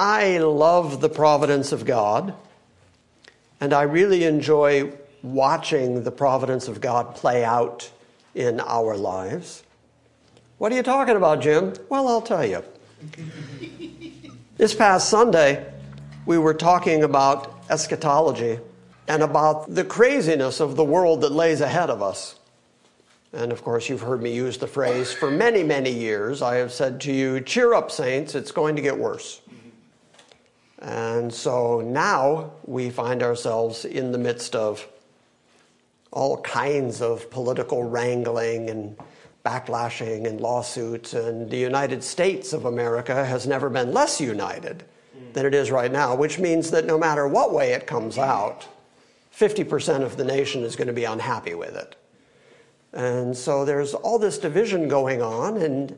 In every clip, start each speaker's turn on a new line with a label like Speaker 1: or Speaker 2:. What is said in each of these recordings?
Speaker 1: I love the providence of God, and I really enjoy watching the providence of God play out in our lives. What are you talking about, Jim? Well, I'll tell you. this past Sunday, we were talking about eschatology and about the craziness of the world that lays ahead of us. And of course, you've heard me use the phrase for many, many years. I have said to you, cheer up, saints, it's going to get worse. And so now we find ourselves in the midst of all kinds of political wrangling and backlashing and lawsuits. And the United States of America has never been less united than it is right now, which means that no matter what way it comes out, 50% of the nation is going to be unhappy with it. And so there's all this division going on, and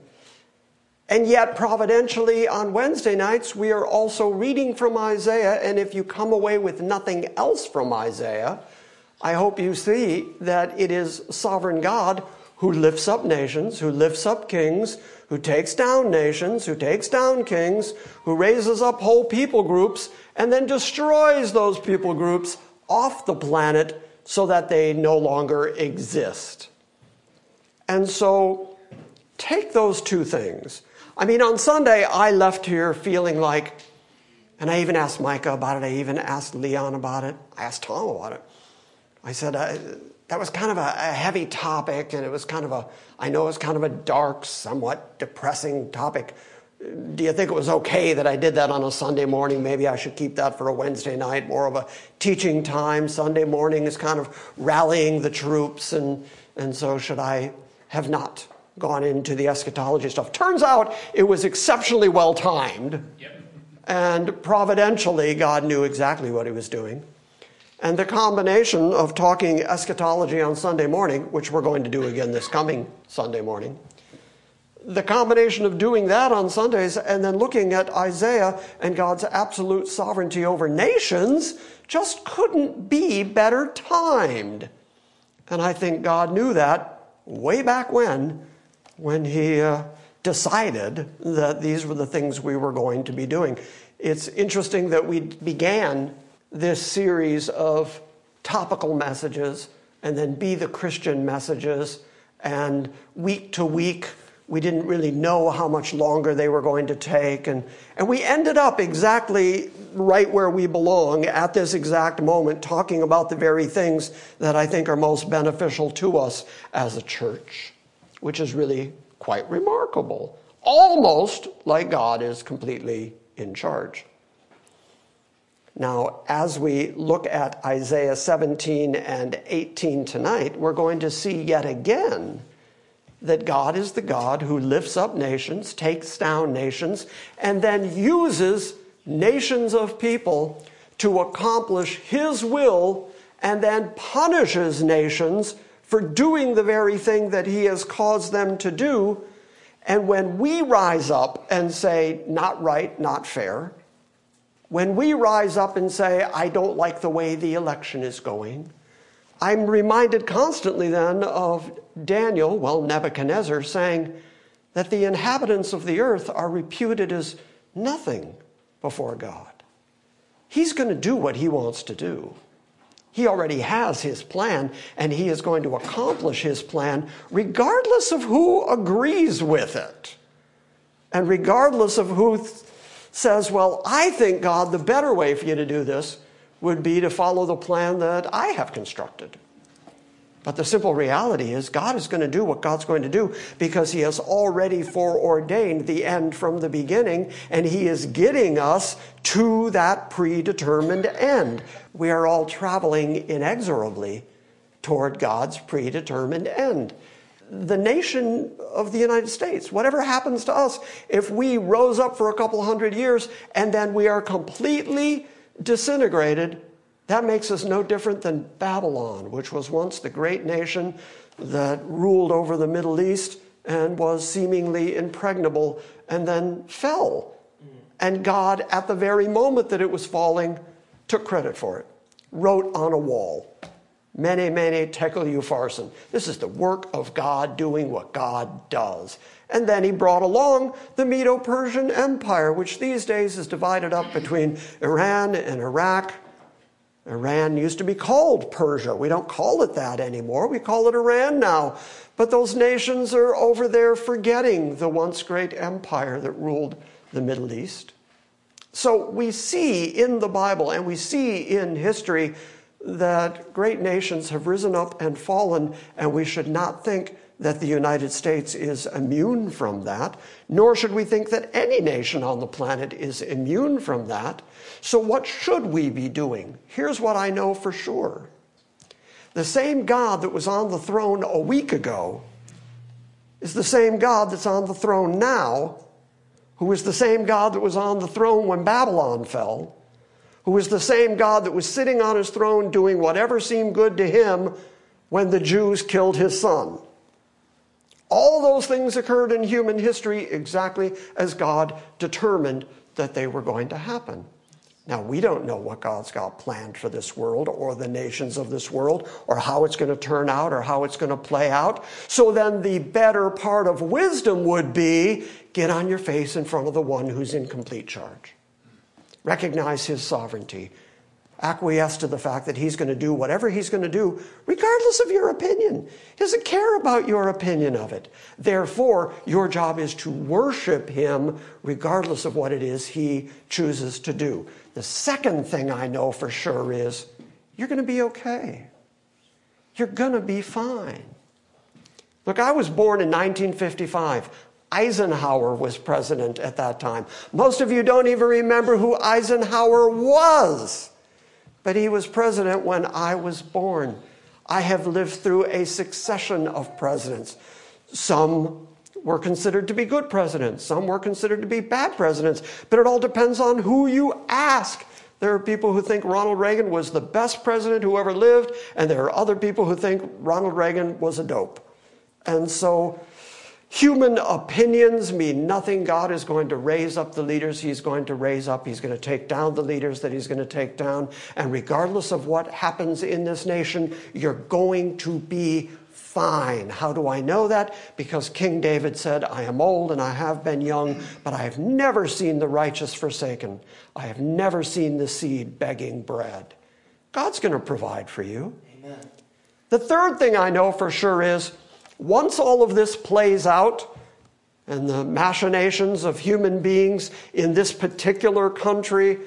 Speaker 1: and yet, providentially, on Wednesday nights, we are also reading from Isaiah. And if you come away with nothing else from Isaiah, I hope you see that it is sovereign God who lifts up nations, who lifts up kings, who takes down nations, who takes down kings, who raises up whole people groups, and then destroys those people groups off the planet so that they no longer exist. And so, take those two things I mean, on Sunday, I left here feeling like, and I even asked Micah about it, I even asked Leon about it, I asked Tom about it. I said, uh, that was kind of a, a, heavy topic, and it was kind of a, I know it was kind of a dark, somewhat depressing topic. Do you think it was okay that I did that on a Sunday morning? Maybe I should keep that for a Wednesday night, more of a teaching time. Sunday morning is kind of rallying the troops, and, and so should I have not gone into the eschatology stuff. Turns out it was exceptionally well timed. Yep. And providentially, God knew exactly what he was doing. And the combination of talking eschatology on Sunday morning, which we're going to do again this coming Sunday morning, the combination of doing that on Sundays and then looking at Isaiah and God's absolute sovereignty over nations just couldn't be better timed. And I think God knew that way back when when he uh, decided that these were the things we were going to be doing. It's interesting that we began this series of topical messages and then be the Christian messages, and week to week, we didn't really know how much longer they were going to take. And, and we ended up exactly right where we belong at this exact moment, talking about the very things that I think are most beneficial to us as a church which is really quite remarkable. Almost like God is completely in charge. Now, as we look at Isaiah 17 and 18 tonight, we're going to see yet again that God is the God who lifts up nations, takes down nations, and then uses nations of people to accomplish His will and then punishes nations for doing the very thing that He has caused them to do. And when we rise up and say, not right, not fair, when we rise up and say, I don't like the way the election is going, I'm reminded constantly then of Daniel, well, Nebuchadnezzar, saying that the inhabitants of the earth are reputed as nothing before God. He's going to do what he wants to do. He already has his plan, and he is going to accomplish his plan regardless of who agrees with it. And regardless of who th- says, Well, I think, God, the better way for you to do this would be to follow the plan that I have constructed. But the simple reality is, God is going to do what God's going to do because He has already foreordained the end from the beginning, and He is getting us to that predetermined end. We are all traveling inexorably toward God's predetermined end. the nation of the United States. Whatever happens to us, if we rose up for a couple hundred years and then we are completely disintegrated, that makes us no different than Babylon, which was once the great nation that ruled over the Middle East and was seemingly impregnable and then fell. And God, at the very moment that it was falling, took credit for it, wrote on a wall, Mene, mene, tekel upharsin. This is the work of God doing what God does. And then he brought along the Medo Persian Empire, which these days is divided up between Iran and Iraq. Iran used to be called Persia. We don't call it that anymore. We call it Iran now. But those nations are over there forgetting the once great empire that ruled the Middle East. So we see in the Bible and we see in history that great nations have risen up and fallen, and we should not think that the United States is immune from that, nor should we think that any nation on the planet is immune from that. So, what should we be doing? Here's what I know for sure the same God that was on the throne a week ago is the same God that's on the throne now, who is the same God that was on the throne when Babylon fell who was the same God that was sitting on his throne doing whatever seemed good to him when the Jews killed his son. All those things occurred in human history exactly as God determined that they were going to happen. Now, we don't know what God's got planned for this world or the nations of this world or how it's going to turn out or how it's going to play out. So then the better part of wisdom would be get on your face in front of the one who's in complete charge recognize his sovereignty, acquiesce to the fact that he's going to do whatever he's going to do, regardless of your opinion. He doesn't care about your opinion of it. Therefore, your job is to worship him regardless of what it is he chooses to do. The second thing I know for sure is you're going to be okay. You're going to be fine. Look, I was born in 1955. Eisenhower was president at that time. Most of you don't even remember who Eisenhower was, but he was president when I was born. I have lived through a succession of presidents. Some were considered to be good presidents, some were considered to be bad presidents, but it all depends on who you ask. There are people who think Ronald Reagan was the best president who ever lived, and there are other people who think Ronald Reagan was a dope. And so Human opinions mean nothing. God is going to raise up the leaders he's going to raise up. He's going to take down the leaders that he's going to take down. And regardless of what happens in this nation, you're going to be fine. How do I know that? Because King David said, I am old and I have been young, but I have never seen the righteous forsaken. I have never seen the seed begging bread. God's going to provide for you. Amen. The third thing I know for sure is once all of this plays out, and the machinations of human beings in this particular country,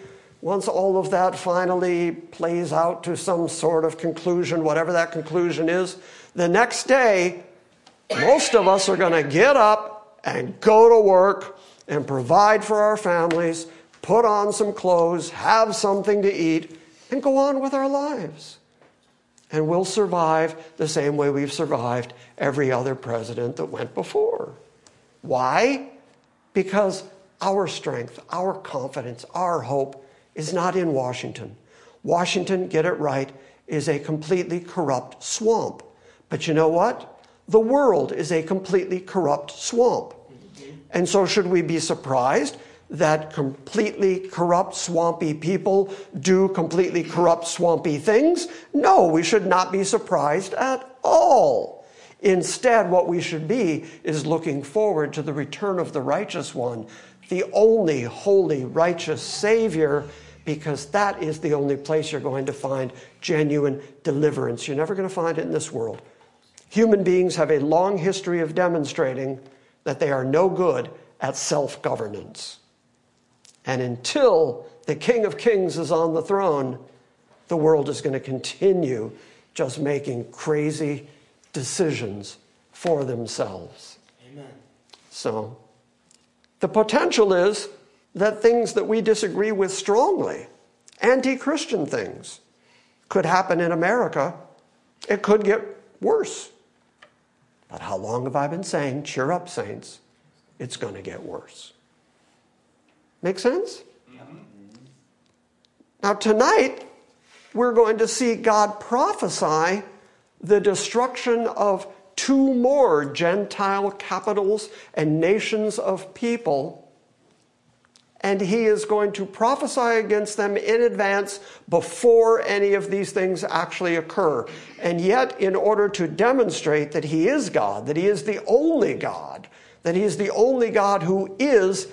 Speaker 1: once all of that finally plays out to some sort of conclusion, whatever that conclusion is, the next day, most of us are going to get up and go to work and provide for our families, put on some clothes, have something to eat, and go on with our lives and we'll survive the same way we've survived every other president that went before. Why? Because our strength, our confidence, our hope is not in Washington. Washington, get it right, is a completely corrupt swamp. But you know what? The world is a completely corrupt swamp. And so, should we be surprised that completely corrupt, swampy people do completely corrupt, swampy things? No, we should not be surprised at all. Instead, what we should be is looking forward to the return of the righteous one, the only holy, righteous Savior, because that is the only place you're going to find genuine deliverance. You're never going to find it in this world. Human beings have a long history of demonstrating that they are no good at self governance. And until the King of Kings is on the throne, the world is going to continue just making crazy decisions for themselves. Amen. So, the potential is that things that we disagree with strongly, anti Christian things, could happen in America. It could get worse. But how How long have I been saying, cheer up, saints? It's going to get worse. Make sense? Now, tonight, we're going to see God prophesy the destruction of two more Gentile capitals and nations of people and he is going to prophesy against them in advance before any of these things actually occur. And yet, in order to demonstrate that he is God, that he is the only God, that he is the only God who is,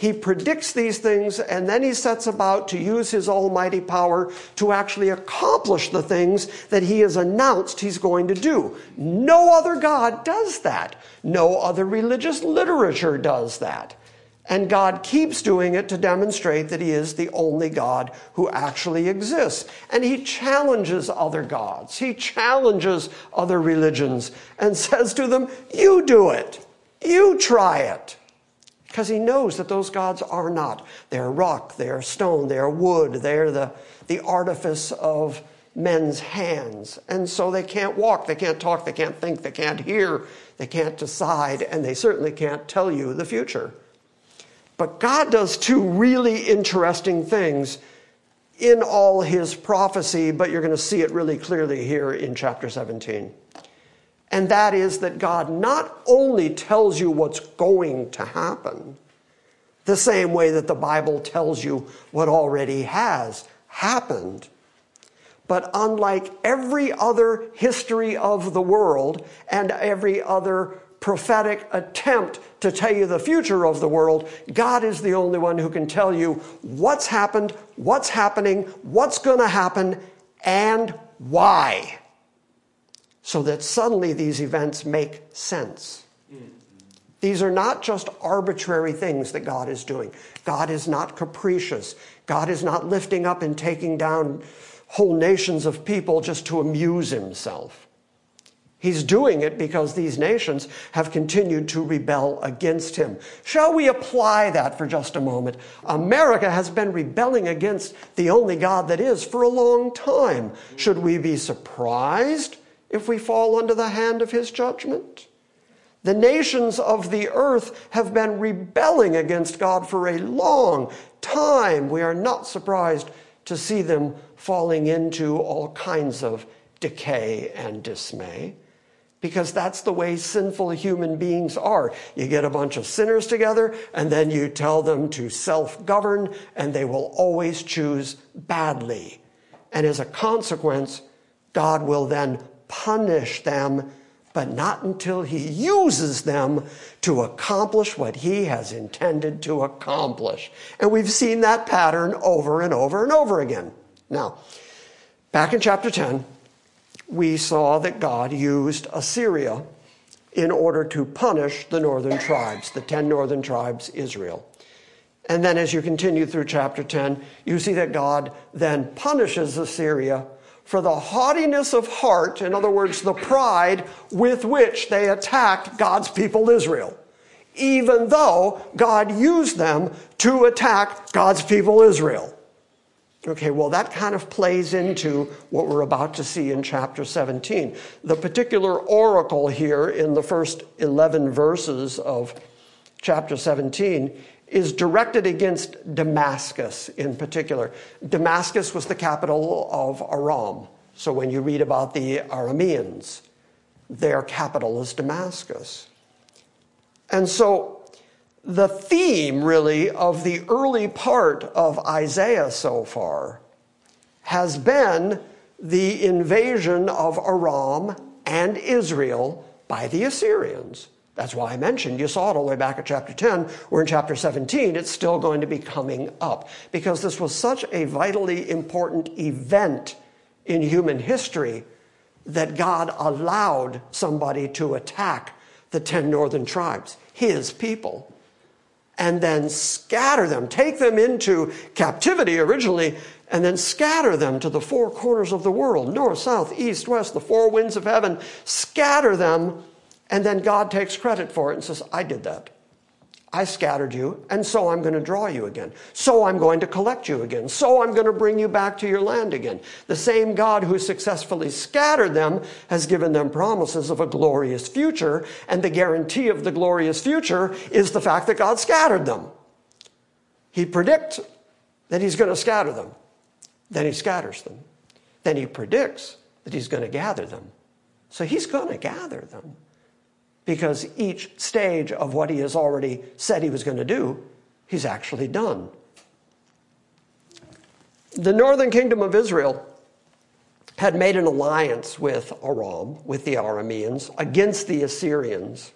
Speaker 1: he predicts these things and then he sets about to use his almighty power to actually accomplish the things that he has announced he's going to do. No other God does that. No other religious literature does that. And God keeps doing it to demonstrate that He is the only God who actually exists. And He challenges other gods, He challenges other religions and says to them, You do it, you try it. Because He knows that those gods are not. They're rock, they're stone, they're wood, they're the, the artifice of men's hands. And so they can't walk, they can't talk, they can't think, they can't hear, they can't decide, and they certainly can't tell you the future. But God does two really interesting things in all his prophecy, but you're going to see it really clearly here in chapter 17. And that is that God not only tells you what's going to happen, the same way that the Bible tells you what already has happened, but unlike every other history of the world and every other prophetic attempt to tell you the future of the world. God is the only one who can tell you what's happened, what's happening, what's going to happen, and why. So that suddenly these events make sense. These are not just arbitrary things that God is doing. God is not capricious. God is not lifting up and taking down whole nations of people just to amuse himself. He's doing it because these nations have continued to rebel against him. Shall we apply that for just a moment? America has been rebelling against the only God that is for a long time. Should we be surprised if we fall under the hand of his judgment? The nations of the earth have been rebelling against God for a long time. We are not surprised to see them falling into all kinds of decay and dismay because that's the way sinful human beings are. You get a bunch of sinners together and then you tell them to self govern and they will always choose badly. And as a consequence, God will then punish them, but not until He uses them to accomplish what He has intended to accomplish. And we've seen that pattern over and over and over again. Now, back in chapter 10, we saw that God used Assyria in order to punish the northern tribes, the 10 northern tribes, Israel. And then as you continue through chapter 10, you see that God then punishes Assyria for the haughtiness of heart, in other words, the pride with which they attacked God's people Israel, even though God used them to attack God's people Israel. Okay, well, that kind of plays into what we're about to see in chapter 17. The particular oracle here in the first 11 verses of chapter 17 is directed against Damascus in particular. Damascus was the capital of Aram. So when you read about the Arameans, their capital is Damascus. And so the theme, really, of the early part of Isaiah so far has been the invasion of Aram and Israel by the Assyrians. That's why I mentioned, you saw it all the way back at chapter 10, where in chapter 17 it's still going to be coming up. Because this was such a vitally important event in human history that God allowed somebody to attack the 10 northern tribes, his people and then scatter them, take them into captivity originally, and then scatter them to the four corners of the world north, south, east, west, the four winds of heaven, scatter them, and then God takes credit for it and says, I did that. I scattered you, and so I'm going to draw you again. So I'm going to collect you again. So I'm going to bring you back to your land again. The same God who successfully scattered them has given them promises of a glorious future, and the guarantee of the glorious future is the fact that God scattered them. He predicts that He's going to scatter them, then He scatters them. Then He predicts that He's going to gather them. So He's going to gather them because each stage of what he has already said he was going to do, he's actually done. The northern kingdom of Israel had made an alliance with Aram, with the Arameans, against the Assyrians.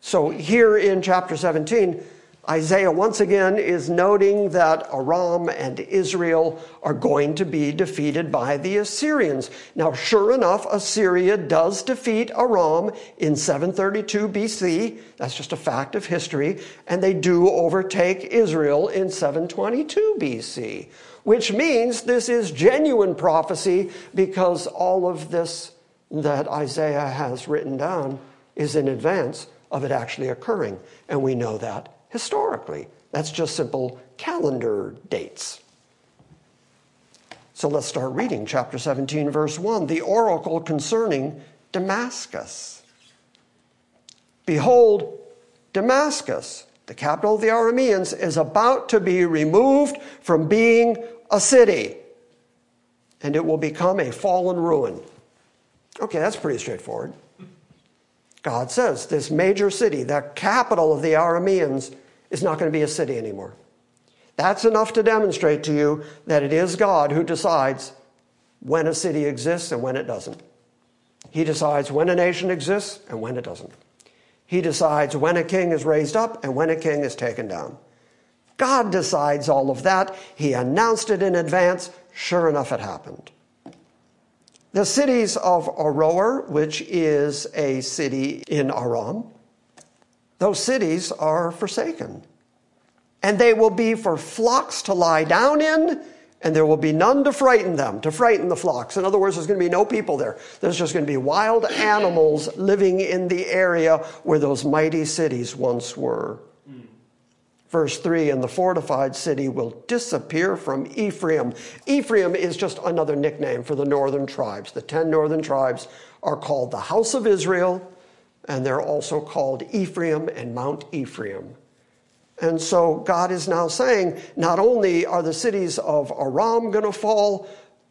Speaker 1: So here in chapter 17, Isaiah once again is noting that Aram and Israel are going to be defeated by the Assyrians. Now, sure enough, Assyria does defeat Aram in 732 BC. That's just a fact of history. And they do overtake Israel in 722 BC, which means this is genuine prophecy because all of this that Isaiah has written down is in advance of it actually occurring. And we know that historically. That's just simple calendar dates. So let's start reading chapter 17, verse 1. The oracle concerning Damascus. Behold, Damascus, the capital of the Arameans, is about to be removed from being a city, and it will become a fallen ruin. Okay, that's pretty straightforward. God says this major city, the capital of the Arameans, is not going to be a city anymore. That's enough to demonstrate to you that it is God who decides when a city exists and when it doesn't. He decides when a nation exists and when it doesn't. He decides when a king is raised up and when a king is taken down. God decides all of that. He announced it in advance. Sure enough, it happened. The cities of Aroer, which is a city in Aram, those cities are forsaken. And they will be for flocks to lie down in, and there will be none to frighten them, to frighten the flocks. In other words, there's going to be no people there. There's just going to be wild animals living in the area where those mighty cities once were. Verse 3 And the fortified city will disappear from Ephraim. Ephraim is just another nickname for the northern tribes. The ten northern tribes are called the house of Israel, and they're also called Ephraim and Mount Ephraim. And so God is now saying not only are the cities of Aram going to fall,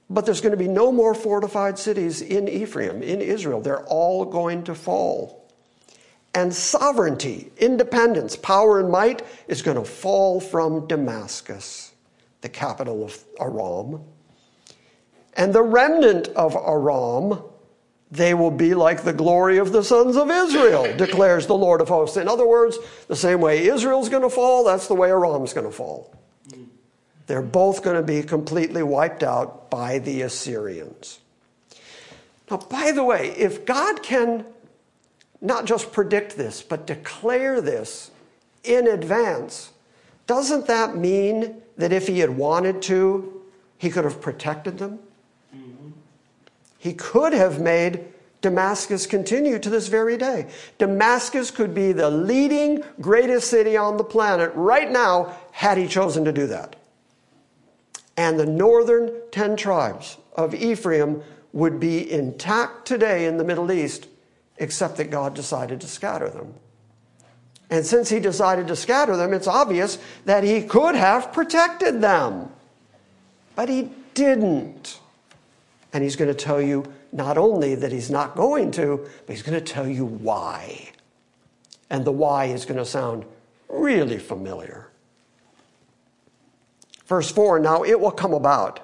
Speaker 1: but there's going to be no more fortified cities in Ephraim, in Israel. They're all going to fall and sovereignty, independence, power, and might is going to fall from Damascus, the capital of Aram. And the remnant of Aram, they will be like the glory of the sons of Israel, declares the Lord of hosts. In other words, the same way Israel's going to fall, that's the way Aram's going to fall. They're both going to be completely wiped out by the Assyrians. Now, by the way, if God can not just predict this, but declare this in advance, doesn't that mean that if he had wanted to, he could have protected them? Mm-hmm. He could have made Damascus continue to this very day. Damascus could be the leading greatest city on the planet right now had he chosen to do that. And the northern 10 tribes of Ephraim would be intact today in the Middle East except that God decided to scatter them. And since he decided to scatter them, it's obvious that he could have protected them. But he didn't. And he's going to tell you not only that he's not going to, but he's going to tell you why. And the why is going to sound really familiar. Verse 4 Now it will come about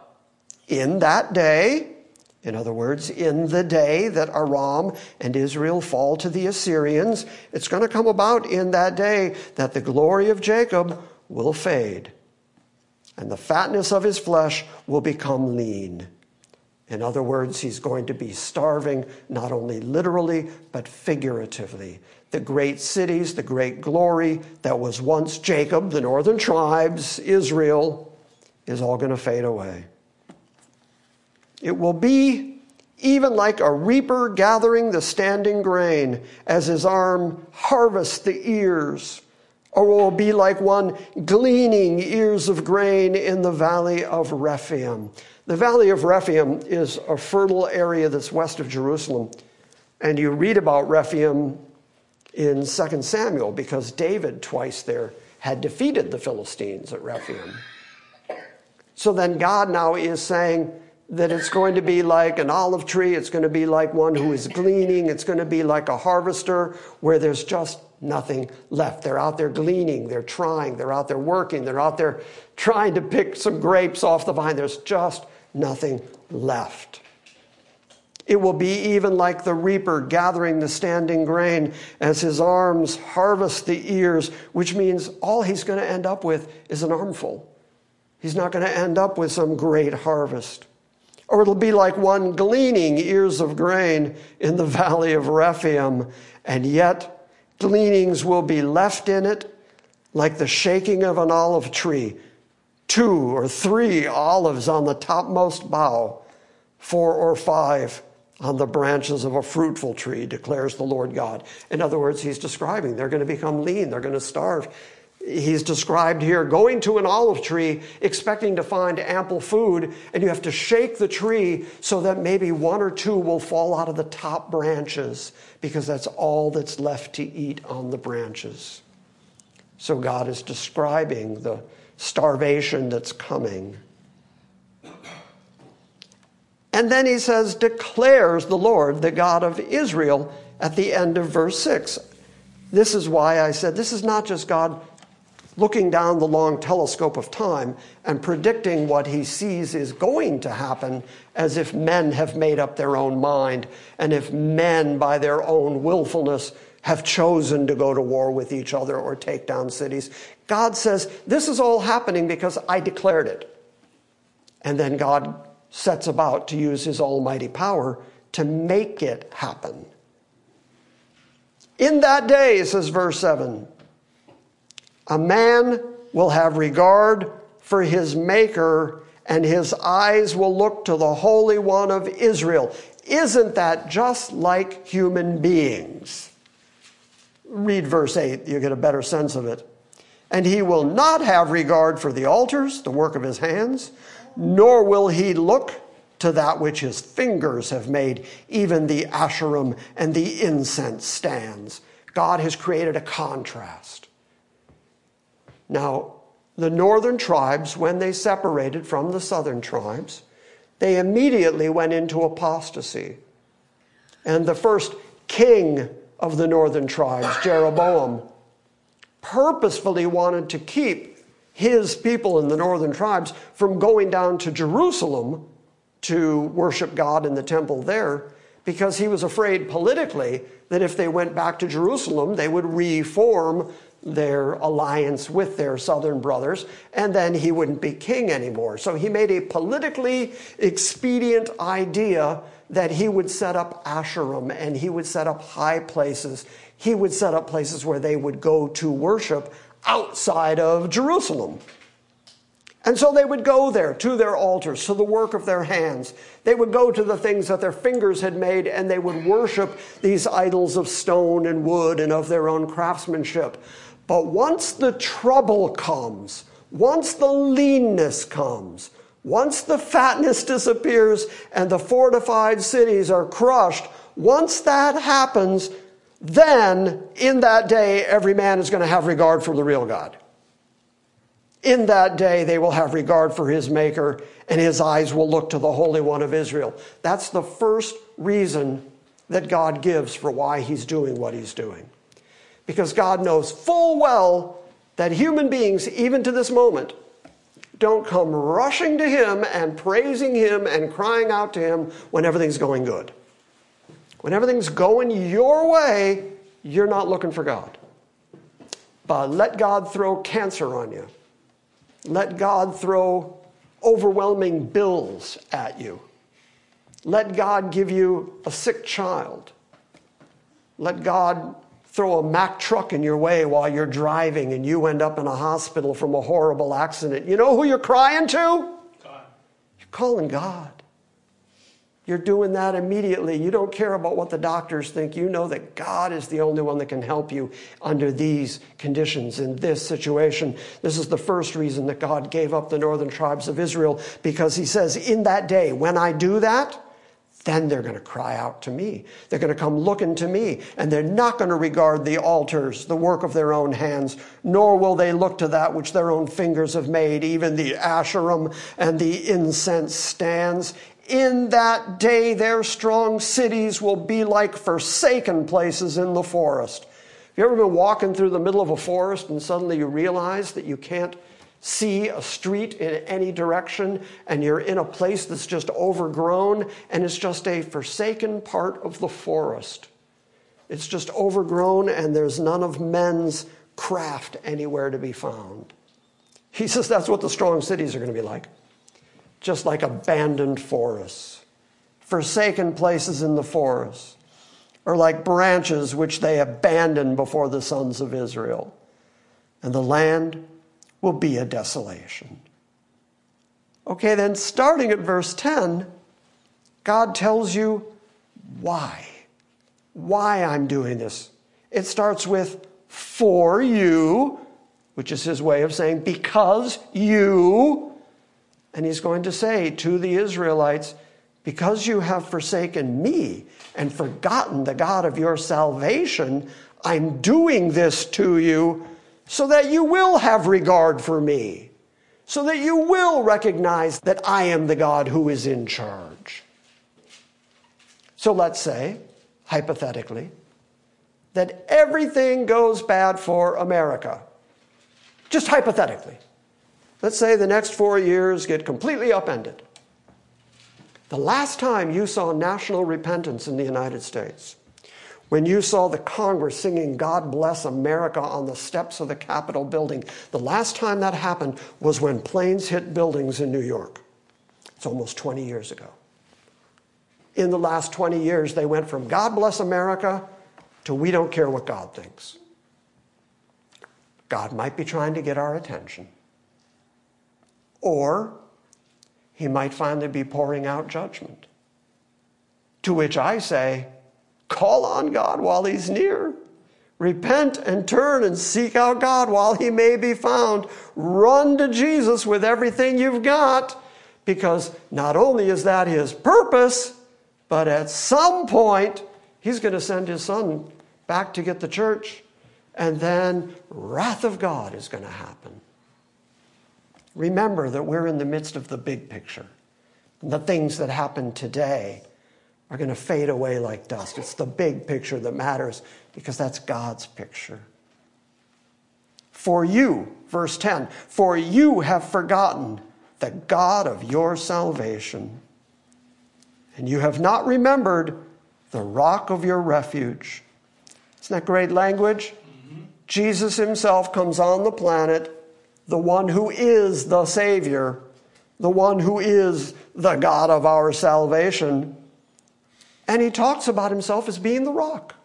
Speaker 1: in that day in other words, in the day that Aram and Israel fall to the Assyrians, it's going to come about in that day that the glory of Jacob will fade, and the fatness of his flesh will become lean. In other words, he's going to be starving, not only literally, but figuratively. The great cities, the great glory that was once Jacob, the northern tribes, Israel, is all going to fade away. It will be even like a reaper gathering the standing grain as his arm harvests the ears or it will be like one gleaning ears of grain in the valley of Rephaim. The valley of Rephaim is a fertile area that's west of Jerusalem. And you read about Rephaim in 2 Samuel because David, twice there, had defeated the Philistines at Rephaim. So then God now is saying that it's going to be like an olive tree, it's going to be like one who is gleaning, it's going to be like a harvester where there's just nothing left. They're out there gleaning, they're trying, they're out there working, they're out there trying to pick some grapes off the vine. There's just nothing left. It will be even like the reaper gathering the standing grain as his arms harvest the ears, which means all he's going to end up with is an armful. He's not going to end up with some great harvest. Or it'll be like one gleaning ears of grain in the valley of Rephaim, and yet gleanings will be left in it like the shaking of an olive tree. Two or three olives on the topmost bough, four or five on the branches of a fruitful tree, declares the Lord God. In other words, he's describing they're going to become lean, they're going to starve. He's described here going to an olive tree expecting to find ample food, and you have to shake the tree so that maybe one or two will fall out of the top branches because that's all that's left to eat on the branches. So God is describing the starvation that's coming. And then he says, declares the Lord, the God of Israel, at the end of verse 6. This is why I said this is not just God looking down the long telescope of time and predicting what he sees is going to happen as if men have made up their own mind and if men, by their own willfulness, have chosen to go to war with each other or take down cities. God says, This is all happening because I declared it. And then God sets about to use his almighty power to make it happen. In that day, says verse 7, a man will have regard for his maker and his eyes will look to the Holy One of Israel. Isn't that just like human beings? Read verse 8, you get a better sense of it. And he will not have regard for the altars, the work of his hands, nor will he look to that which his fingers have made, even the asherim and the incense stands. God has created a contrast. Now, the northern tribes, when they separated from the southern tribes, they immediately went into apostasy. And the first king of the northern tribes, Jeroboam, purposefully wanted to keep his people in the northern tribes from going down to Jerusalem to worship God in the temple there because he was afraid politically that if they went back to Jerusalem, they would reform their alliance with their southern brothers, and then he wouldn't be king anymore. So he made a politically expedient idea that he would set up Asherim and he would set up high places. He would set up places where they would go to worship outside of Jerusalem. And so they would go there to their altars, to the work of their hands. They would go to the things that their fingers had made, and they would worship these idols of stone and wood and of their own craftsmanship. But once the trouble comes, once the leanness comes, once the fatness disappears and the fortified cities are crushed, once that happens, then in that day every man is going to have regard for the real God. In that day, they will have regard for his maker, and his eyes will look to the Holy One of Israel. That's the first reason that God gives for why he's doing what he's doing. Because God knows full well that human beings, even to this moment, don't come rushing to him and praising him and crying out to him when everything's going good. When everything's going your way, you're not looking for God. But let God throw cancer on you let God throw overwhelming bills at you. Let God give you a sick child. Let God throw a Mack truck in your way while you're driving and you end up in a hospital from a horrible accident. You know who you're crying to? God. You're calling God. you're doing that immediately. You don't care about what the doctors think. You know that God is the only one that can help you under these conditions, in this situation. This is the first reason that God gave up the northern tribes of Israel, because He says, In that day, when I do that, then they're going to cry out to me. They're going to come looking to me, and they're not going to regard the altars, the work of their own hands, nor will they look to that which their own fingers have made, even the Asherim and the incense stands. In that day, their strong cities will be like forsaken places in the forest. Have you ever been walking through the middle of a forest and suddenly you realize that you can't see a street in any direction and you're in a place that's just overgrown and it's just a forsaken part of the forest. It's just overgrown and there's none of men's craft anywhere to be found. He says that's what the strong cities are going to be like just like abandoned forests, forsaken places in the forest, or like branches which they abandoned before the sons of Israel. And the land will be a desolation. Okay, then starting at verse 10, God tells you why. Why I'm doing this. It starts with for you, which is his way of saying because you. And he's going to say to the Israelites, because you have forsaken me and forgotten the God of your salvation, I'm doing this to you so that you will have regard for me, so that you will recognize that I am the God who is in charge. So let's say, hypothetically, that everything goes bad for America. Just hypothetically. Let's say the next four years get completely upended. The last time you saw national repentance in the United States when you saw the Congress singing God Bless America on the steps of the Capitol building, the last time that happened was when planes hit buildings in New York. It's almost 20 years ago. In the last 20 years, they went from God Bless America to we don't care what God thinks. God might be trying to get our attention. Or he might finally be pouring out judgment. To which I say, Call on God while He's near. Repent and turn and seek out God while He may be found. Run to Jesus with everything you've got because not only is that His purpose, but at some point He's going to send His Son back to get the church, and then wrath of God is going to happen. Remember that we're in the midst of the big picture. The things that happen today are going to fade away like dust. It's the big picture that matters because that's God's picture. For you, verse 10, for you have forgotten the God of your salvation, and you have not remembered the rock of your refuge. Isn't that great language? Mm-hmm. Jesus himself comes on the planet, the one who is the Savior, the one who is the God of our salvation and he talks about himself as being the rock,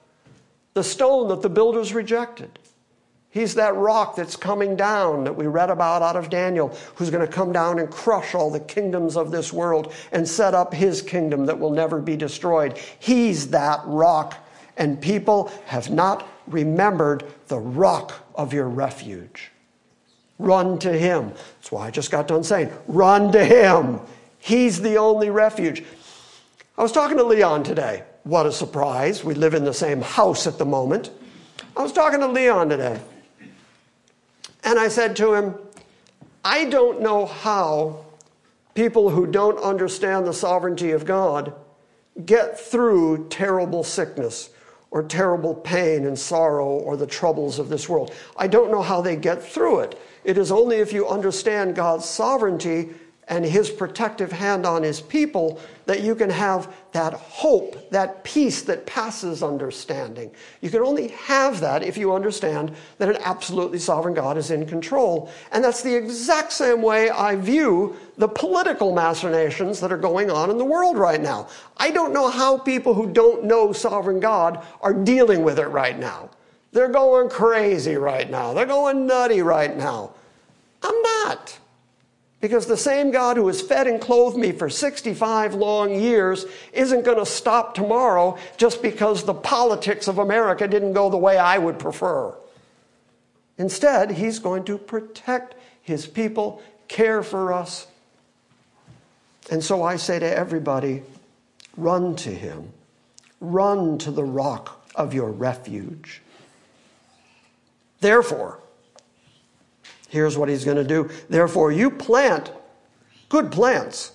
Speaker 1: the stone that the builders rejected. He's that rock that's coming down that we read about out of Daniel, who's going to come down and crush all the kingdoms of this world and set up his kingdom that will never be destroyed. He's that rock, and people have not remembered the rock of your refuge. Run to him. That's why I just got done saying, run to him. He's the only refuge. I was talking to Leon today. What a surprise. We live in the same house at the moment. I was talking to Leon today. And I said to him, I don't know how people who don't understand the sovereignty of God get through terrible sickness or terrible pain and sorrow or the troubles of this world. I don't know how they get through it. It is only if you understand God's sovereignty and his protective hand on his people that you can have that hope, that peace that passes understanding. You can only have that if you understand that an absolutely sovereign God is in control. And that's the exact same way I view the political machinations that are going on in the world right now. I don't know how people who don't know sovereign God are dealing with it right now. They're going crazy right now. They're going nutty right now. I'm not. Because the same God who has fed and clothed me for 65 long years isn't going to stop tomorrow just because the politics of America didn't go the way I would prefer. Instead, he's going to protect his people, care for us. And so I say to everybody run to him, run to the rock of your refuge. Therefore, here's what he's going to do. Therefore, you plant good plants.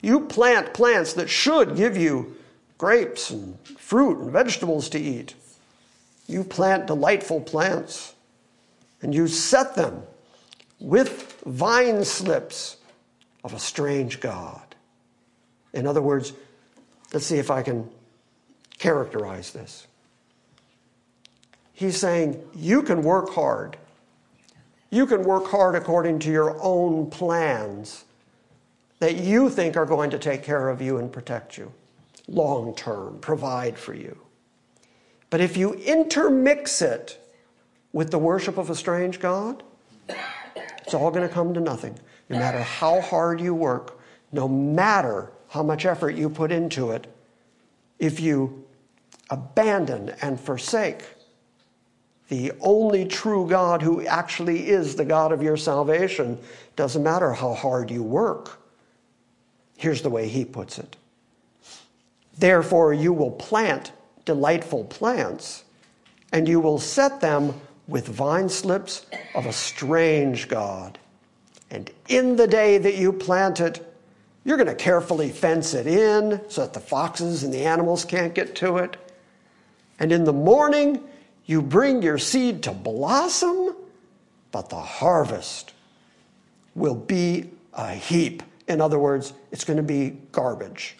Speaker 1: You plant plants that should give you grapes and fruit and vegetables to eat. You plant delightful plants and you set them with vine slips of a strange God. In other words, let's see if I can characterize this. He's saying you can work hard. You can work hard according to your own plans that you think are going to take care of you and protect you long term, provide for you. But if you intermix it with the worship of a strange God, it's all going to come to nothing. No matter how hard you work, no matter how much effort you put into it, if you abandon and forsake the only true God who actually is the God of your salvation, doesn't matter how hard you work. Here's the way he puts it Therefore, you will plant delightful plants, and you will set them with vine slips of a strange God. And in the day that you plant it, you're going to carefully fence it in so that the foxes and the animals can't get to it. And in the morning, you bring your seed to blossom, but the harvest will be a heap. In other words, it's going to be garbage.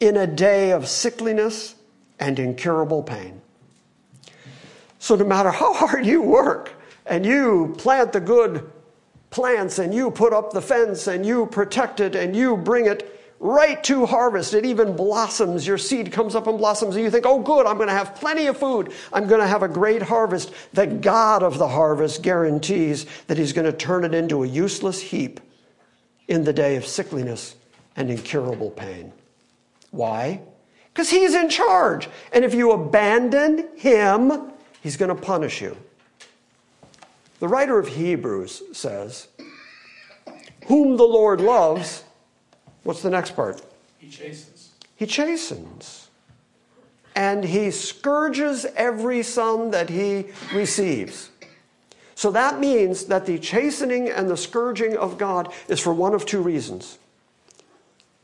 Speaker 1: In a day of sickliness and incurable pain. So, no matter how hard you work and you plant the good plants and you put up the fence and you protect it and you bring it right to harvest, it even blossoms. Your seed comes up and blossoms, and you think, oh, good, I'm going to have plenty of food. I'm going to have a great harvest. The God of the harvest guarantees that He's going to turn it into a useless heap in the day of sickliness and incurable pain. Why? Because He's in charge. And if you abandon Him, He's going to punish you. The writer of Hebrews says, Whom the Lord loves, what's the next part?
Speaker 2: He chastens.
Speaker 1: He chastens. And he scourges every son that he receives. So that means that the chastening and the scourging of God is for one of two reasons.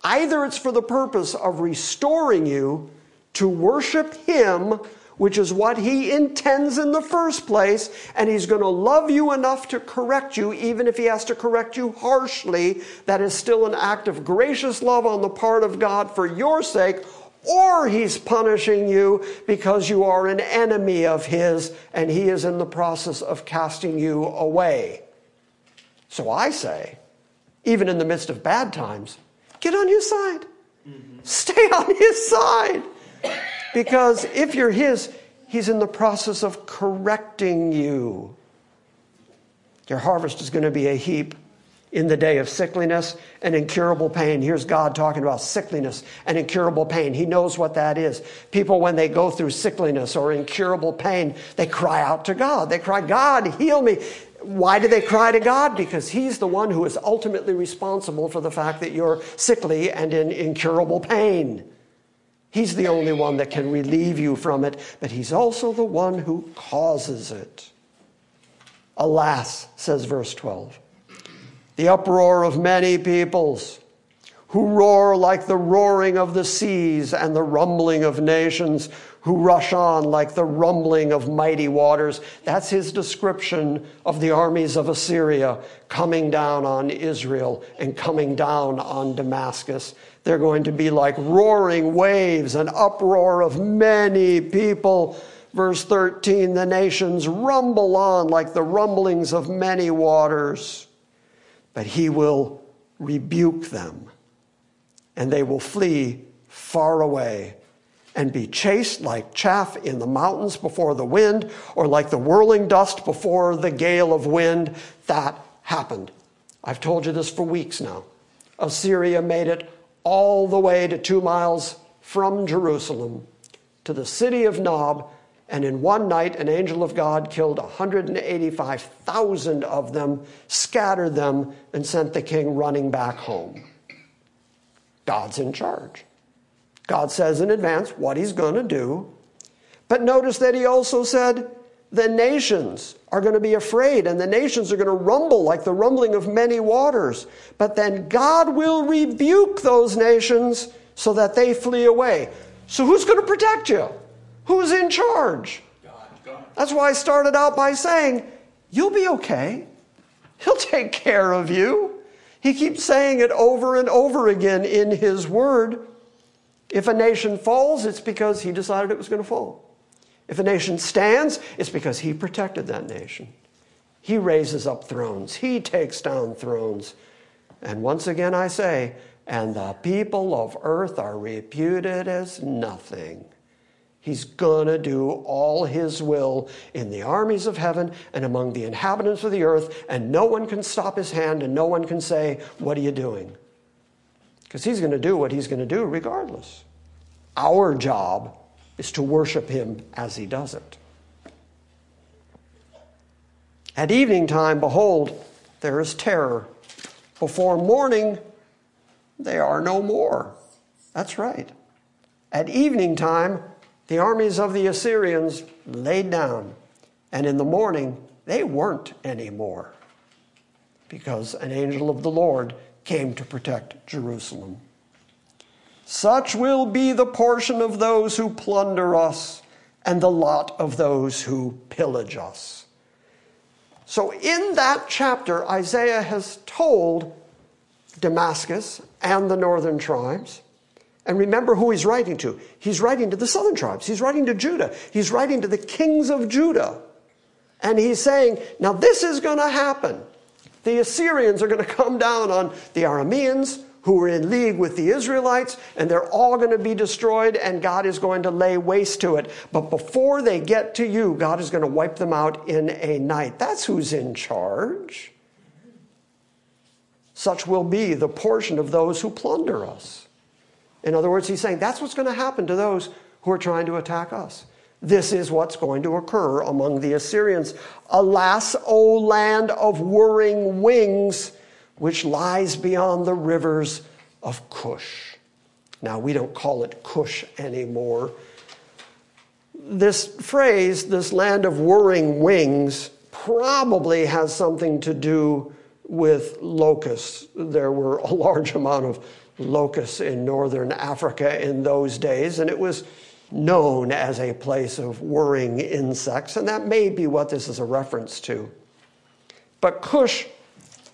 Speaker 1: Either it's for the purpose of restoring you to worship him which is what he intends in the first place, and he's going to love you enough to correct you, even if he has to correct you harshly. That is still an act of gracious love on the part of God for your sake, or he's punishing you because you are an enemy of his and he is in the process of casting you away. So I say, even in the midst of bad times, get on his side. Mm-hmm. Stay on his side. Because if you're His, He's in the process of correcting you. Your harvest is going to be a heap in the day of sickliness and incurable pain. Here's God talking about sickliness and incurable pain. He knows what that is. People, when they go through sickliness or incurable pain, they cry out to God. They cry, God, heal me. Why do they cry to God? Because He's the one who is ultimately responsible for the fact that you're sickly and in incurable pain. He's the only one that can relieve you from it, but He's also the one who causes it. Alas, says verse 12, the uproar of many peoples who roar like the roaring of the seas and the rumbling of nations, who rush on like the rumbling of mighty waters. That's his description of the armies of Assyria coming down on Israel and coming down on Damascus. They're going to be like roaring waves, an uproar of many people. Verse 13 the nations rumble on like the rumblings of many waters, but he will rebuke them, and they will flee far away and be chased like chaff in the mountains before the wind, or like the whirling dust before the gale of wind. That happened I've told you this for weeks now. Assyria made it all the way to two miles from Jerusalem to the city of Nob, and in one night an angel of God killed 185,000 of them, scattered them, and sent the king running back home. God's in charge. God says in advance what he's going to do. But notice that he also said, the nations are going to be afraid and the nations are going to rumble like the rumbling of many waters. But then God will rebuke those nations so that they flee away. So who's going to protect you? Who's in charge? That's why I started out by saying, You'll be okay. He'll take care of you. He keeps saying it over and over again in His Word. If a nation falls, it's because He decided it was going to fall. If a nation stands, it's because He protected that nation. He raises up thrones, He takes down thrones. And once again, I say, and the people of earth are reputed as nothing. He's going to do all his will in the armies of heaven and among the inhabitants of the earth, and no one can stop his hand and no one can say, What are you doing? Because he's going to do what he's going to do regardless. Our job is to worship him as he does it. At evening time, behold, there is terror. Before morning, they are no more. That's right. At evening time, the armies of the Assyrians laid down, and in the morning they weren't anymore because an angel of the Lord came to protect Jerusalem. Such will be the portion of those who plunder us and the lot of those who pillage us. So, in that chapter, Isaiah has told Damascus and the northern tribes and remember who he's writing to. He's writing to the southern tribes. He's writing to Judah. He's writing to the kings of Judah. And he's saying, now this is going to happen. The Assyrians are going to come down on the Arameans who were in league with the Israelites, and they're all going to be destroyed, and God is going to lay waste to it. But before they get to you, God is going to wipe them out in a night. That's who's in charge. Such will be the portion of those who plunder us. In other words, he's saying that's what's going to happen to those who are trying to attack us. This is what's going to occur among the Assyrians. Alas, O land of whirring wings, which lies beyond the rivers of Cush. Now, we don't call it Cush anymore. This phrase, this land of whirring wings, probably has something to do with locusts. There were a large amount of locusts in northern Africa in those days, and it was known as a place of whirring insects, and that may be what this is a reference to. But Cush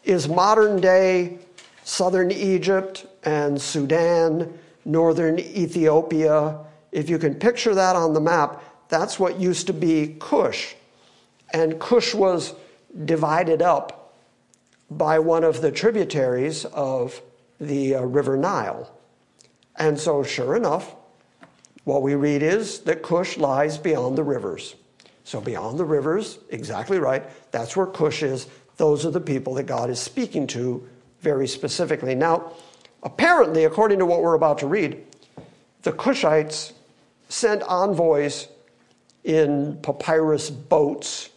Speaker 1: is modern day southern Egypt and Sudan, northern Ethiopia. If you can picture that on the map, that's what used to be Cush. And Cush was divided up by one of the tributaries of the uh, River Nile. And so, sure enough, what we read is that Cush lies beyond the rivers. So, beyond the rivers, exactly right, that's where Cush is. Those are the people that God is speaking to very specifically. Now, apparently, according to what we're about to read, the Cushites sent envoys in papyrus boats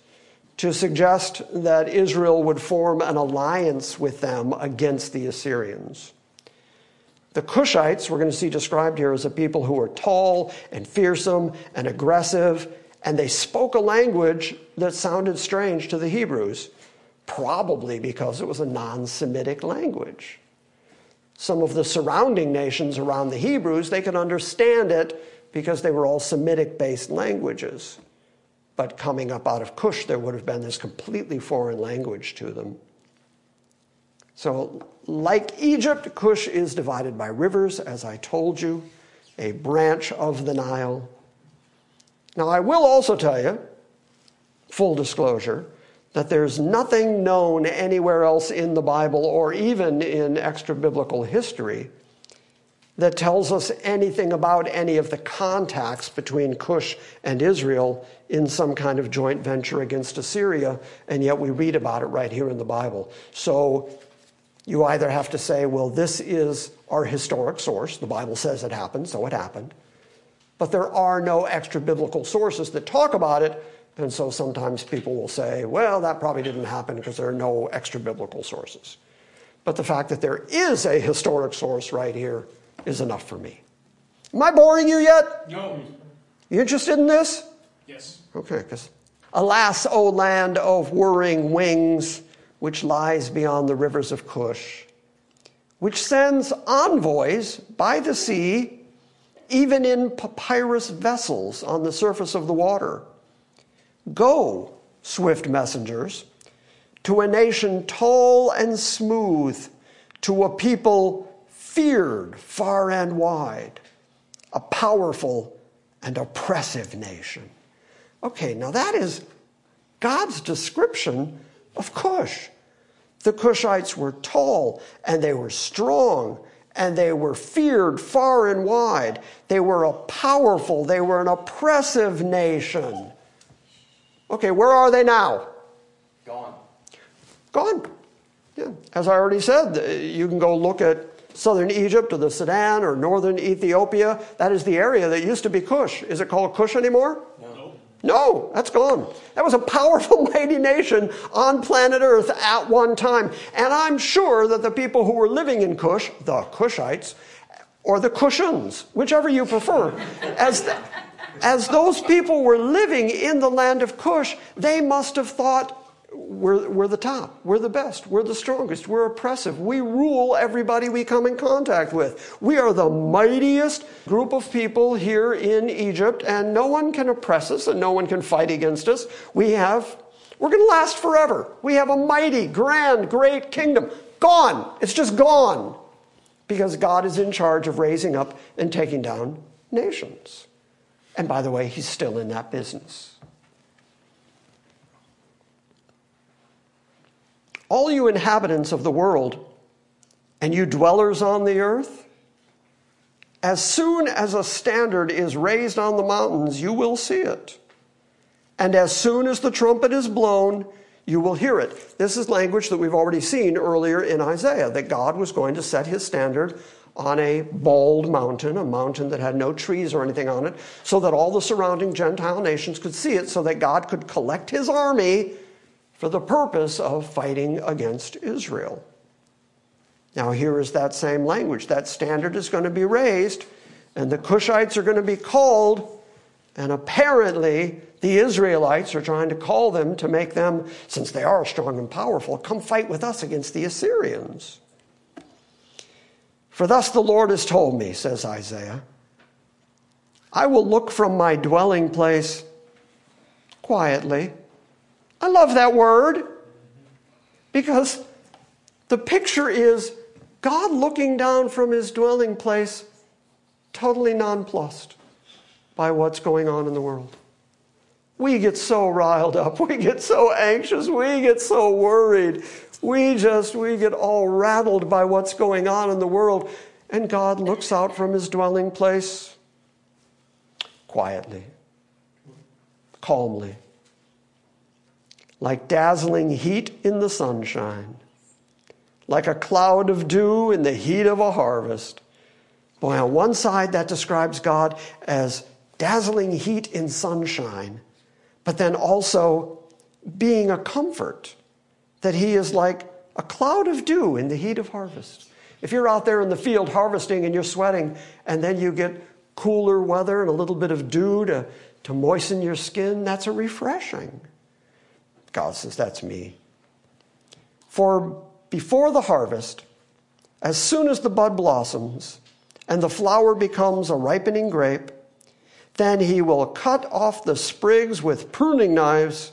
Speaker 1: to suggest that Israel would form an alliance with them against the Assyrians. The Cushites, we're going to see described here as a people who were tall and fearsome and aggressive, and they spoke a language that sounded strange to the Hebrews, probably because it was a non Semitic language. Some of the surrounding nations around the Hebrews, they could understand it because they were all Semitic based languages. But coming up out of Cush, there would have been this completely foreign language to them. So, like Egypt, Cush is divided by rivers, as I told you, a branch of the Nile. Now, I will also tell you, full disclosure, that there's nothing known anywhere else in the Bible or even in extra biblical history that tells us anything about any of the contacts between Cush and Israel in some kind of joint venture against Assyria, and yet we read about it right here in the Bible. So you either have to say, well, this is our historic source. The Bible says it happened, so it happened. But there are no extra biblical sources that talk about it, and so sometimes people will say, well, that probably didn't happen because there are no extra biblical sources. But the fact that there is a historic source right here is enough for me. Am I boring you yet?
Speaker 2: No.
Speaker 1: You interested in this?
Speaker 2: Yes.
Speaker 1: Okay, because alas, O land of whirring wings, which lies beyond the rivers of Cush, which sends envoys by the sea, even in papyrus vessels on the surface of the water. Go, swift messengers, to a nation tall and smooth, to a people feared far and wide, a powerful and oppressive nation. Okay, now that is God's description of Cush. The Cushites were tall and they were strong and they were feared far and wide. They were a powerful, they were an oppressive nation. Okay, where are they now?
Speaker 2: Gone.
Speaker 1: Gone. Yeah. As I already said, uh, you can go look at southern Egypt or the Sudan or northern Ethiopia. That is the area that used to be Cush. Is it called Cush anymore?
Speaker 2: No.
Speaker 1: No, that's gone. That was a powerful, mighty nation on planet Earth at one time. And I'm sure that the people who were living in Cush, the Cushites, or the Cushans, whichever you prefer, as, the, as those people were living in the land of Cush, they must have thought, we're, we're the top, we're the best, we're the strongest, we're oppressive, we rule everybody we come in contact with. We are the mightiest group of people here in Egypt, and no one can oppress us and no one can fight against us. We have, we're going to last forever. We have a mighty, grand, great kingdom. Gone. It's just gone. Because God is in charge of raising up and taking down nations. And by the way, He's still in that business. All you inhabitants of the world and you dwellers on the earth, as soon as a standard is raised on the mountains, you will see it. And as soon as the trumpet is blown, you will hear it. This is language that we've already seen earlier in Isaiah that God was going to set his standard on a bald mountain, a mountain that had no trees or anything on it, so that all the surrounding Gentile nations could see it, so that God could collect his army for the purpose of fighting against Israel. Now, here is that same language. That standard is going to be raised, and the Cushites are going to be called, and apparently the Israelites are trying to call them to make them, since they are strong and powerful, come fight with us against the Assyrians. For thus the Lord has told me, says Isaiah, I will look from my dwelling place quietly I love that word because the picture is God looking down from his dwelling place, totally nonplussed by what's going on in the world. We get so riled up, we get so anxious, we get so worried. We just, we get all rattled by what's going on in the world. And God looks out from his dwelling place quietly, calmly like dazzling heat in the sunshine, like a cloud of dew in the heat of a harvest. Boy, on one side, that describes God as dazzling heat in sunshine, but then also being a comfort, that He is like a cloud of dew in the heat of harvest. If you're out there in the field harvesting and you're sweating, and then you get cooler weather and a little bit of dew to, to moisten your skin, that's a refreshing. God says, That's me. For before the harvest, as soon as the bud blossoms and the flower becomes a ripening grape, then he will cut off the sprigs with pruning knives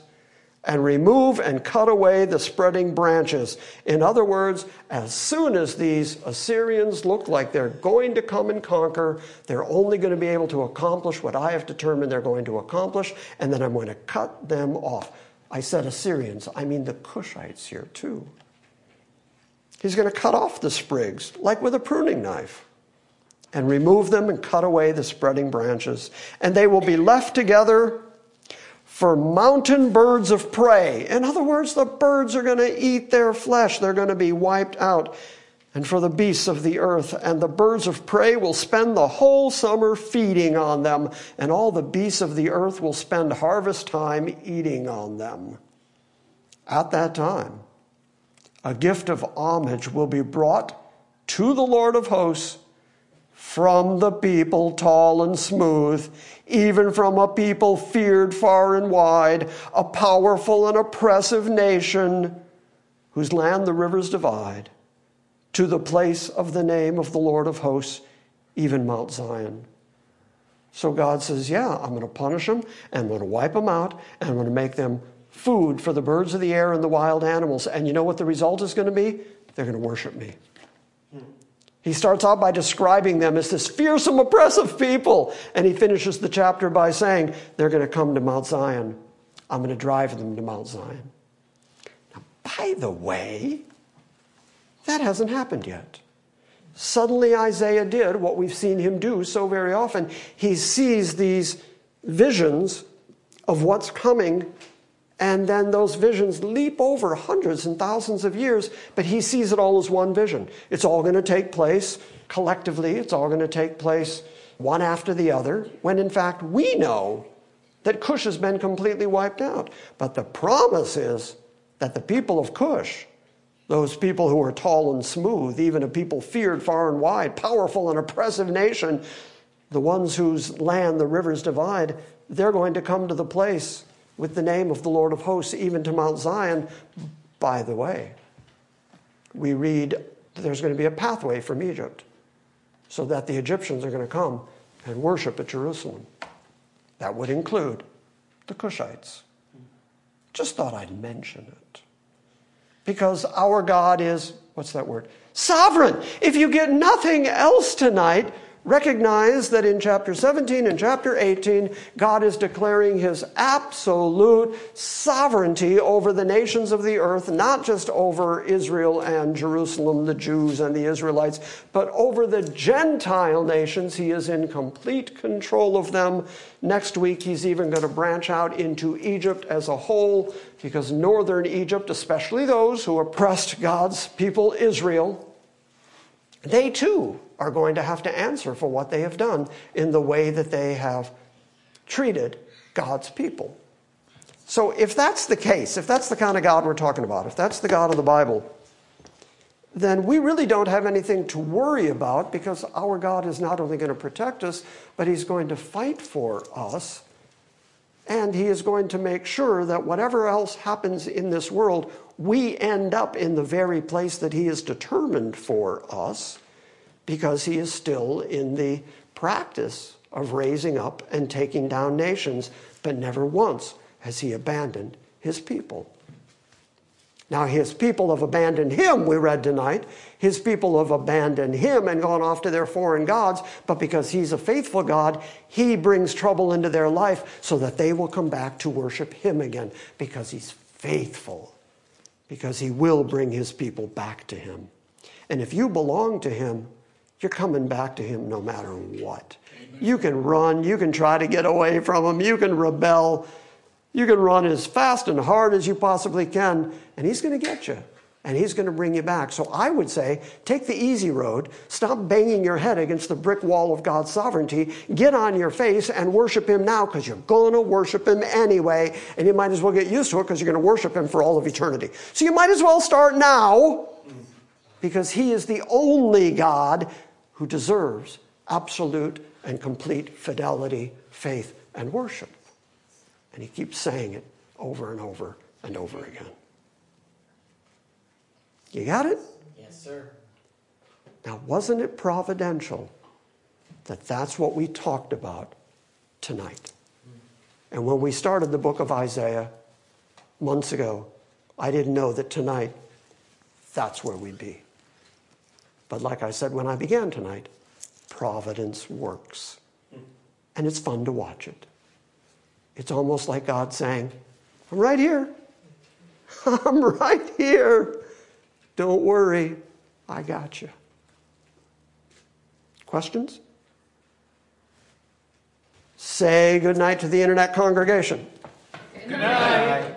Speaker 1: and remove and cut away the spreading branches. In other words, as soon as these Assyrians look like they're going to come and conquer, they're only going to be able to accomplish what I have determined they're going to accomplish, and then I'm going to cut them off. I said Assyrians, I mean the Cushites here too. He's going to cut off the sprigs, like with a pruning knife, and remove them and cut away the spreading branches. And they will be left together for mountain birds of prey. In other words, the birds are going to eat their flesh, they're going to be wiped out. And for the beasts of the earth, and the birds of prey will spend the whole summer feeding on them, and all the beasts of the earth will spend harvest time eating on them. At that time, a gift of homage will be brought to the Lord of hosts from the people tall and smooth, even from a people feared far and wide, a powerful and oppressive nation whose land the rivers divide, to the place of the name of the Lord of hosts, even Mount Zion. So God says, Yeah, I'm going to punish them, and I'm going to wipe them out, and I'm going to make them food for the birds of the air and the wild animals. And you know what the result is going to be? They're going to worship me. He starts out by describing them as this fearsome, oppressive people. And he finishes the chapter by saying, They're going to come to Mount Zion. I'm going to drive them to Mount Zion. Now, by the way, that hasn't happened yet. Suddenly, Isaiah did what we've seen him do so very often. He sees these visions of what's coming and then those visions leap over hundreds and thousands of years, but he sees it all as one vision. It's all going to take place collectively, it's all going to take place one after the other, when in fact we know that Cush has been completely wiped out. But the promise is that the people of Cush, those people who are tall and smooth, even a people feared far and wide, powerful and oppressive nation, the ones whose land the rivers divide, they're going to come to the place with the name of the Lord of hosts, even to Mount Zion. By the way, we read there's going to be a pathway from Egypt so that the Egyptians are going to come and worship at Jerusalem. That would include the Cushites. Just thought I'd mention it. Because our God is, what's that word? Sovereign. If you get nothing else tonight, Recognize that in chapter 17 and chapter 18, God is declaring his absolute sovereignty over the nations of the earth, not just over Israel and Jerusalem, the Jews and the Israelites, but over the Gentile nations. He is in complete control of them. Next week, he's even going to branch out into Egypt as a whole, because northern Egypt, especially those who oppressed God's people, Israel, they too are going to have to answer for what they have done in the way that they have treated God's people. So, if that's the case, if that's the kind of God we're talking about, if that's the God of the Bible, then we really don't have anything to worry about because our God is not only going to protect us, but He's going to fight for us. And He is going to make sure that whatever else happens in this world, we end up in the very place that He has determined for us because he is still in the practice of raising up and taking down nations, but never once has he abandoned his people. Now, his people have abandoned him, we read tonight. His people have abandoned him and gone off to their foreign gods, but because he's a faithful God, he brings trouble into their life so that they will come back to worship him again because he's faithful, because he will bring his people back to him. And if you belong to him, you're coming back to him no matter what. You can run, you can try to get away from him, you can rebel, you can run as fast and hard as you possibly can, and he's going to get you. And he's going to bring you back. So I would say take the easy road, stop banging your head against the brick wall of God's sovereignty, get on your face and worship him now because you're going to worship him anyway, and you might as well get used to it because you're going to worship him for all of eternity. So you might as well start now because he is the only God who deserves absolute and complete fidelity, faith, and worship. And he keeps saying it over and over and over again. You got it?
Speaker 2: Yes, sir.
Speaker 1: Now, wasn't it providential that that's what we talked about tonight? And when we started the book of Isaiah months ago, I didn't know that tonight that's where we'd be. But like I said when I began tonight, providence works. And it's fun to watch it. It's almost like God saying, I'm right here. I'm right here. Don't worry, I got you. Questions? Say good night to the internet congregation.
Speaker 2: Good night.